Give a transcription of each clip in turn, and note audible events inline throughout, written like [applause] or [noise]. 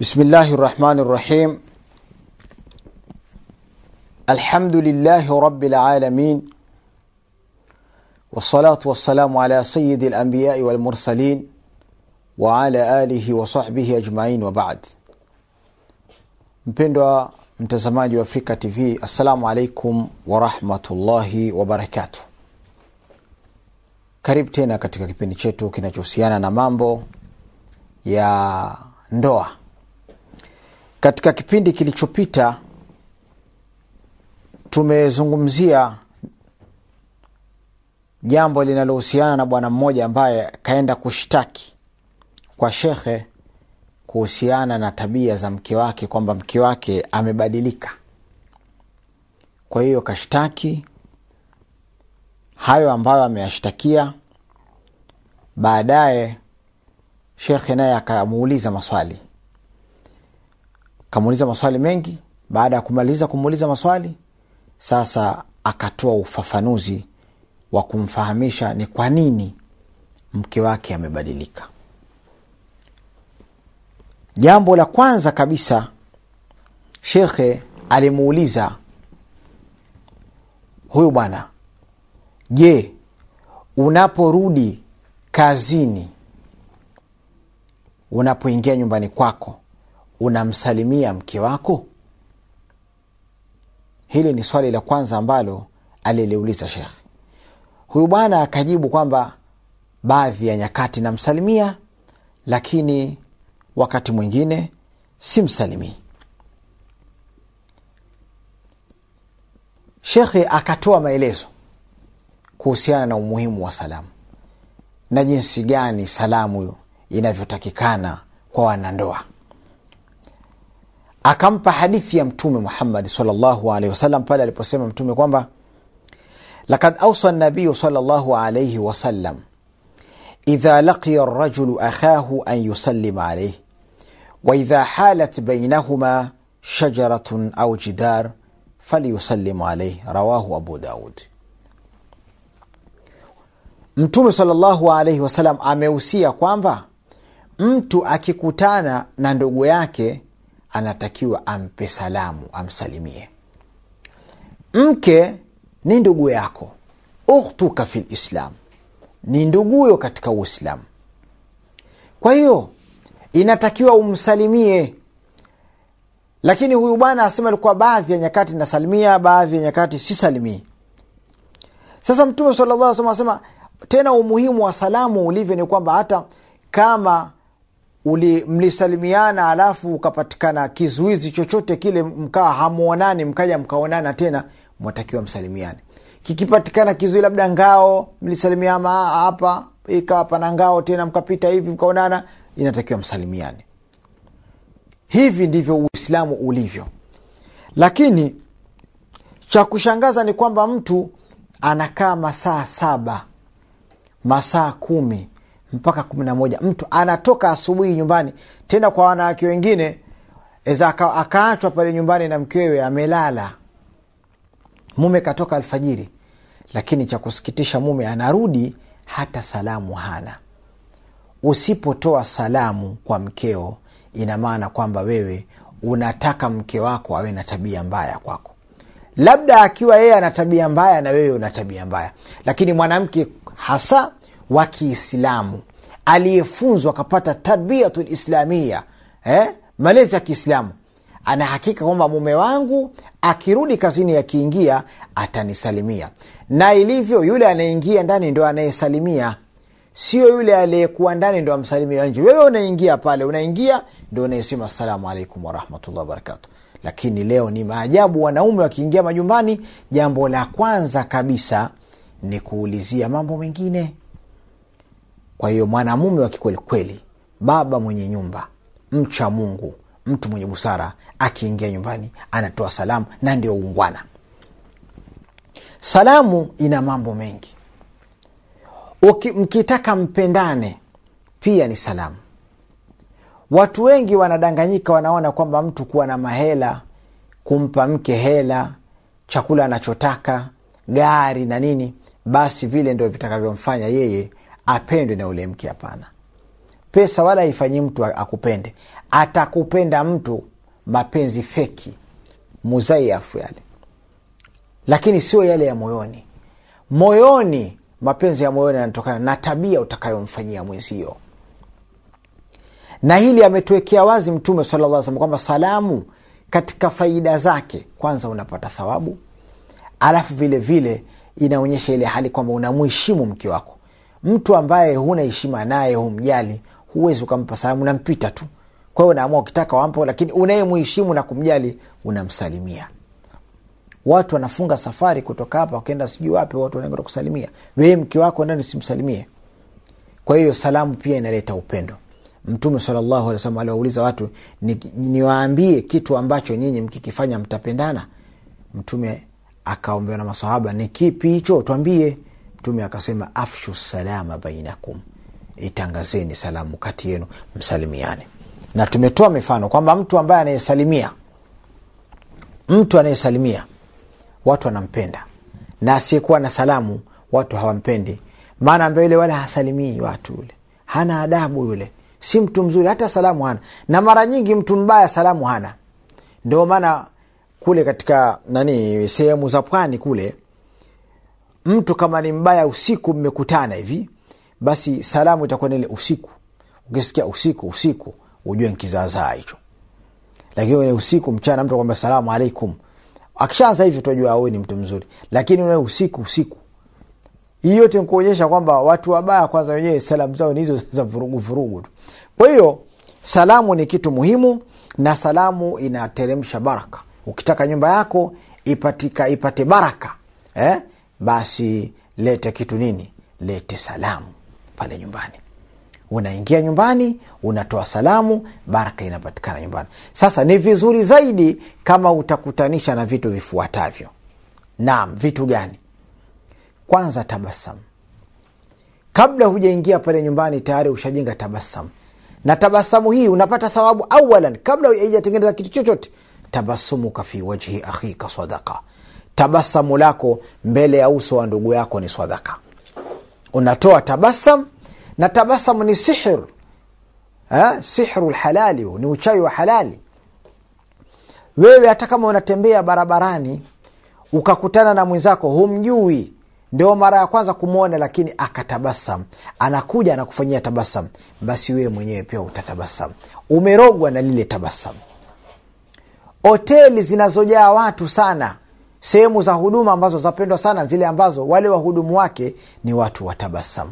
بسم الله الرحمن الرحيم الحمد لله رب العالمين والصلاة والسلام على سيد الأنبياء والمرسلين وعلى آله وصحبه أجمعين وبعد mpendwa mtazamaji wa afrika tv assalamu alaikum warahmatullahi wabarakatuh karibu tena katika kipindi chetu kinachohusiana na mambo ya ndoa katika kipindi kilichopita tumezungumzia jambo linalohusiana na bwana mmoja ambaye kaenda kushtaki kwa shekhe kuhusiana na tabia za mke wake kwamba mke wake amebadilika. Kwa hiyo kashtaki hayo ambayo ameyashtakia baadaye shekhe naye akamuuliza maswali akamuuliza maswali mengi. Baada ya kumaliza kumuuliza maswali sasa akatoa ufafanuzi wa kumfahamisha ni kwa nini mke wake amebadilika. Jambo la kwanza kabisa shekhe alimuuliza huyu bwana je unaporudi kazini unapoingia nyumbani kwako unamsalimia mke wako? Hili ni swali la kwanza ambalo aliliuliza shekhe huyu bwana akajibu kwamba baadhi ya nyakati namsalimia lakini wakati mwingine simsalimii. Shekhe akatoa maelezo kuhusiana na umuhimu wa salamu na jinsi gani salamu inavyotakikana kwa wanandoa akampa hadithi ya mtume muhammadi salllahu alaihi wasallam pale aliposema mtume kwamba lakad ausa nabiyu salllahu alaihi wasallam idha laqiya rajulu akhahu an yusallima alaihi waidha halat bainahuma shajaratun au jidar falyusallimu alaihi rawahu abu daud mtume salllahu alaihi wasallam amehusia kwamba mtu akikutana na ndugu yake anatakiwa ampe salamu amsalimie. Mke ni ndugu yako. Ukhtuka fi lislam ni nduguyo katika uislamu. Kwa hiyo inatakiwa umsalimie. Lakini huyu bwana asema alikuwa baadhi ya nyakati nasalimia baadhi ya nyakati sisalimii. Sasa mtume salllah sema asema tena umuhimu wa salamu ulivyo ni kwamba hata kama uli, mlisalimiana alafu ukapatikana kizuizi chochote kile mkaa hamuonani mkaja mkaonana tena mwatakiwa msalimiane. Kikipatikana kizui labda ngao mlisalimiana hapa ikawa pana ngao tena mkapita hivi mkaonana inatakiwa msalimiane. Hivi ndivyo uislamu ulivyo. Lakini cha kushangaza ni kwamba mtu anakaa masaa saba masaa kumi mpaka kumi na moja. Mtu anatoka asubuhi nyumbani tena kwa wanawake wengine eza akaachwa pale nyumbani na mkewe amelala. Mume katoka alfajiri lakini cha kusikitisha mume anarudi hata salamu hana. Usipotoa salamu kwa mkeo ina maana kwamba wewe unataka mke wako awe na tabia mbaya kwako. Labda akiwa yeye ana tabia mbaya na wewe una tabia mbaya. Lakini mwanamke hasa wa kiislamu. Aliyefunzwa akapata tarbiyatu lislamia eh? malezi ya kiislamu. Anahakika kwamba mume wangu akirudi kazini akiingia atanisalimia. Na ilivyo yule anayeingia ndani ndo anayesalimia. Sio yule aliyekuwa ndani ndo amsalimia nje. Wewe unaingia pale unaingia ndo unayesema assalamu alaikum warahmatullah wabarakatu lakini leo ni maajabu wanaume wakiingia majumbani jambo la kwanza kabisa ni kuulizia mambo mengine kwa hiyo mwanamume wa kikwelikweli baba mwenye nyumba mcha mungu mtu mwenye busara akiingia nyumbani anatoa salamu na ndio ungwana salamu ina mambo mengi. Uki, mkitaka mpendane pia ni salamu. Watu wengi wanadanganyika wanaona kwamba mtu kuwa na mahela kumpa mke hela chakula anachotaka gari na nini basi vile ndio vitakavyomfanya yeye apendwe na ule mke hapana. Pesa wala haifanyi mtu akupende. Atakupenda mtu mapenzi feki muzaiafu yale. Lakini sio yale ya moyoni. Moyoni mapenzi ya moyoni yanatokana na tabia utakayomfanyia mwenzio. Na hili ametuwekea wazi mtume alaihi kwamba salamu katika faida zake kwanza unapata thawabu alafu vile vile inaonyesha ile hali kwamba unamheshimu mke wako mtu ambaye huna heshima naye humjali huwezi ukampa salamu unampita tu. Kwa hiyo unaamua ukitaka wampo lakini unayemuheshimu na kumjali unamsalimia. Watu wanafunga safari kutoka hapa wakienda sijui wapi watu wanaenda kusalimia. Wee mke wako ndani usimsalimie? Kwa hiyo salamu pia inaleta upendo. Mtume salllahu alih wasallam aliwauliza watu niwaambie ni kitu ambacho nyinyi mkikifanya mtapendana? Mtume akaombewa na masahaba ni kipi hicho? Twambie mtume akasema afshu salama bainakum. Itangazeni salamu kati yenu msalimiane. Na tumetoa mifano kwamba mtu ambaye anayesalimia mtu anayesalimia watu wanampenda. Na asiyekuwa na salamu watu hawampendi. Maana ambaye yule wala hasalimii watu yule. Hana adabu yule. Si mtu mzuri hata salamu hana. Na mara nyingi mtu mbaya salamu hana. Ndio maana kule katika nani sehemu za pwani kule mtu kama ni mbaya usiku mmekutana hivi basi salamu itakuwa nile usiku. Ukisikia usiku usiku ujue nkizaazaa hicho. Lakini ule usiku mchana mtu kwamba salamu alaikum. Akishaanza hivi tunajua awe ni mtu mzuri. Lakini ule usiku usiku. Hii yote nikuonyesha kwamba watu wabaya kwanza wenyewe salamu zao ni hizo [laughs] za vurugu vurugu tu. Kwa hiyo salamu ni kitu muhimu na salamu inateremsha baraka. Ukitaka nyumba yako ipatika ipate baraka. Eh? Basi lete kitu nini? Lete salamu pale nyumbani. Unaingia nyumbani unatoa salamu baraka inapatikana nyumbani. Sasa ni vizuri zaidi kama utakutanisha na vitu vifuatavyo. Naam vitu gani? Kwanza tabasamu. Kabla hujaingia pale nyumbani tayari ushajenga tabasamu. Na tabasamu hii unapata thawabu awalan. Kabla haijatengeneza kitu chochote tabasumuka fi wajhi akhika sadaka tabasamu lako mbele ya uso wa ndugu yako ni swadaka unatoa tabasam na tabasamu ni sihir. Ha? sihru lhalali ni uchawi wa halali. Wewe hata kama unatembea barabarani ukakutana na mwenzako humjui. Ndio mara ya kwanza kumwona lakini akatabasam. Anakuja anakufanyia tabasam. Basi wewe mwenyewe pia utatabasam. Umerogwa na lile tabasam. Hoteli zinazojaa watu sana sehemu za huduma ambazo zapendwa sana zile ambazo wale wahudumu wake ni watu wa tabasamu.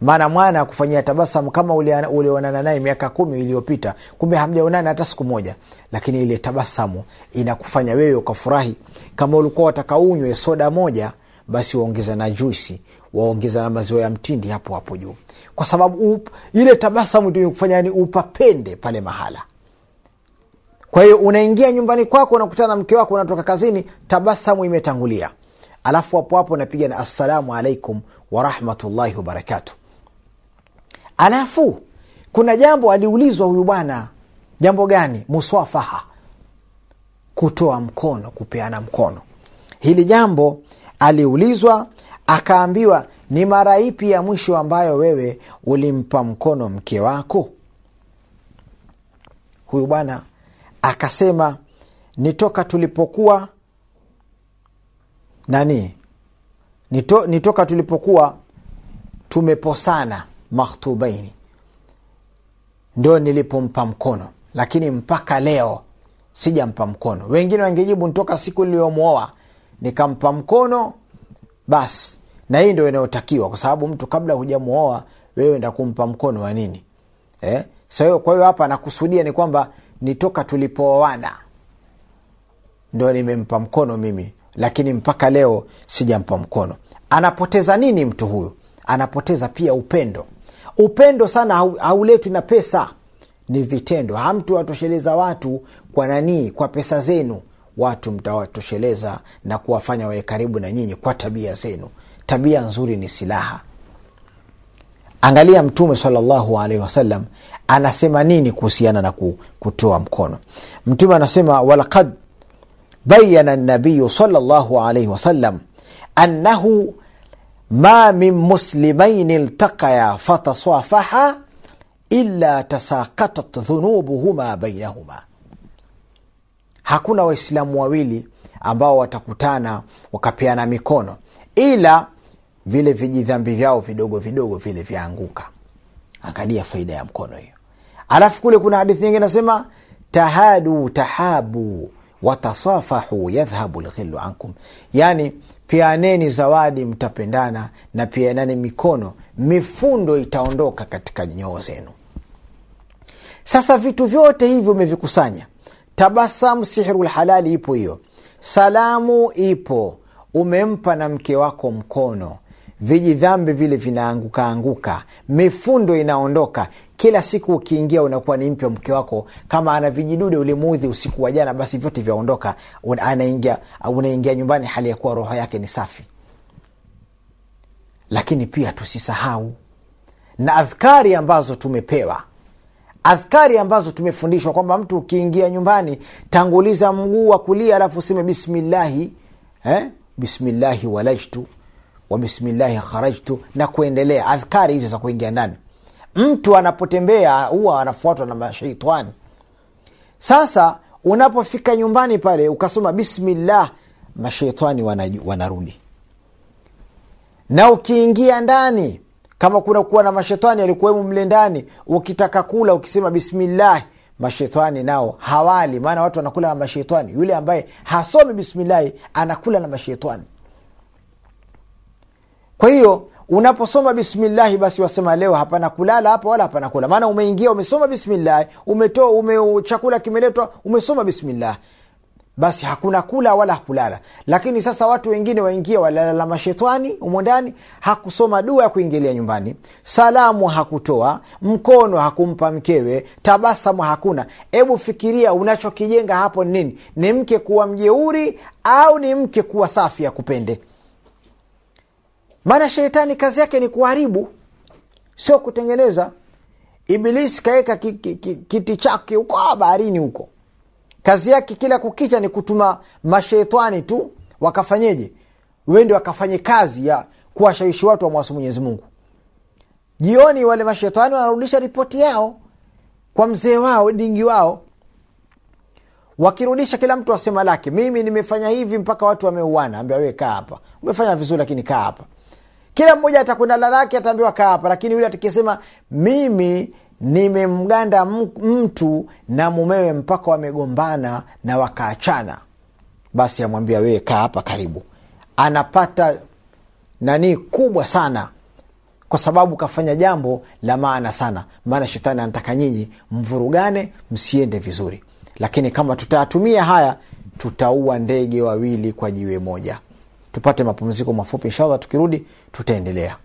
Maana mwana akufanyia tabasamu kama ulionana naye miaka kumi iliyopita kumbe hamjaonana hata siku moja. Lakini ile tabasamu inakufanya wewe ukafurahi. Kama ulikuwa wataka unywe soda moja basi waongeza na juisi waongeza na maziwa ya mtindi hapo hapo juu. Kwa sababu up, ile tabasamu ndio kufanya ni upapende pale mahala kwa hiyo unaingia nyumbani kwako unakutana na mke wako unatoka kazini tabasamu imetangulia. Alafu hapo hapo unapiga na assalamu alaikum warahmatullahi wabarakatu alafu kuna jambo aliulizwa huyu bwana jambo gani? Muswafaha. Kutoa mkono kupeana mkono. Hili jambo aliulizwa akaambiwa ni mara ipi ya mwisho ambayo wewe ulimpa mkono mke wako? Huyu bwana akasema nitoka tulipokuwa nani? Nito, nitoka tulipokuwa tumeposana makhtubaini. Ndio nilipompa mkono. Lakini mpaka leo sijampa mkono. Wengine wangejibu nitoka siku niliyomwoa nikampa mkono basi. Na hii ndio inayotakiwa kwa sababu mtu kabla hujamwoa wewe nda kumpa mkono wa nini? Eh? so, kwa hiyo hapa nakusudia ni kwamba nitoka tulipooana. Ndo nimempa mkono mimi lakini mpaka leo sijampa mkono. Anapoteza nini mtu huyu? Anapoteza pia upendo. Upendo sana hauletwi na pesa. Ni vitendo. Hamtu watosheleza watu kwa nanii kwa pesa zenu. Watu mtawatosheleza na kuwafanya wawe karibu na nyinyi kwa tabia zenu. Tabia nzuri ni silaha angalia mtume salllahu alaihi wasallam anasema nini kuhusiana na kutoa mkono? Mtume anasema walaqad bayana nabiyu salllahu alaihi wasallam annahu ma min muslimaini iltaqaya fatasafaha illa tasakatat dhunubuhuma bainahuma hakuna waislamu wawili ambao watakutana wakapeana mikono ila vile vijidhambi vyao vidogo vidogo vile vyaanguka. Angalia faida ya mkono hiyo. Alafu kule kuna hadithi nyingi nasema tahadu tahabu watasafahu yadhhabu lghilu ankum. Yani pianeni zawadi mtapendana na pianani mikono mifundo itaondoka katika nyoo zenu. Sasa vitu vyote hivyo umevikusanya. Tabasamu sihru lhalali ipo hiyo. Salamu ipo. Umempa na mke wako mkono vijidhambi vile vinaanguka anguka. Mifundo inaondoka. Kila siku ukiingia unakuwa ni mpya mke wako. Kama ana vijidude ulimuudhi usiku wa jana basi vyote vyaondoka. Unaingia nyumbani hali ya kuwa roho yake ni safi. Lakini pia tusisahau na adhkari ambazo tumepewa adhkari ambazo tumefundishwa kwamba mtu ukiingia nyumbani tanguliza mguu wa kulia alafu useme bismillahi eh? bismillahi walajtu wa bismillahi kharajtu na kuendelea. Adhkari hizi za kuingia ndani. Mtu anapotembea huwa anafuatwa na masheitani sasa unapofika nyumbani pale ukasoma bismillah masheitani wanarudi. Na ukiingia ndani kama kuna kuwa na mashetani alikuwemo mle ndani ukitaka kula ukisema bismillahi mashetani nao hawali. Maana watu wanakula na mashetani yule ambaye hasomi bismillahi anakula na mashetani kwa hiyo unaposoma bismillahi basi wasema leo hapana kulala hapa wala hapana kula. Maana umeingia umesoma bismillahi umetoa ume, chakula kimeletwa umesoma bismillahi. Basi hakuna kula wala kulala lakini sasa watu wengine waingia walala mashetani umo ndani hakusoma dua ya kuingilia nyumbani. Salamu hakutoa mkono hakumpa mkewe tabasamu hakuna. Hebu fikiria unachokijenga hapo ni nini? Ni mke kuwa mjeuri au ni mke kuwa safi ya kupende maana shetani kazi yake ni kuharibu sio kutengeneza. Ibilisi kaweka ki, ki, ki, kiti chake huko baharini huko. Kazi yake kila kukicha ni kutuma mashetani tu wakafanyeje? Wende wakafanye kazi ya kuwashawishi watu wamwasi mwenyezi mungu. Jioni wale mashetani wanarudisha ripoti yao kwa mzee wao dingi wao. Wakirudisha kila mtu asema lake mimi nimefanya hivi mpaka watu wameuana. Ambia we kaa hapa. Umefanya vizuri lakini kaa hapa kila mmoja atakwenda lalake ataambiwa kaa hapa. Lakini yule atakisema mimi nimemganda mtu na mumewe mpaka wamegombana na wakaachana. Basi amwambia wewe kaa hapa karibu. Anapata nanii kubwa sana kwa sababu kafanya jambo la maana sana. Maana shetani anataka nyinyi mvurugane msiende vizuri. Lakini kama tutayatumia haya tutaua ndege wawili kwa jiwe moja tupate mapumziko mafupi. Inshallah tukirudi tutaendelea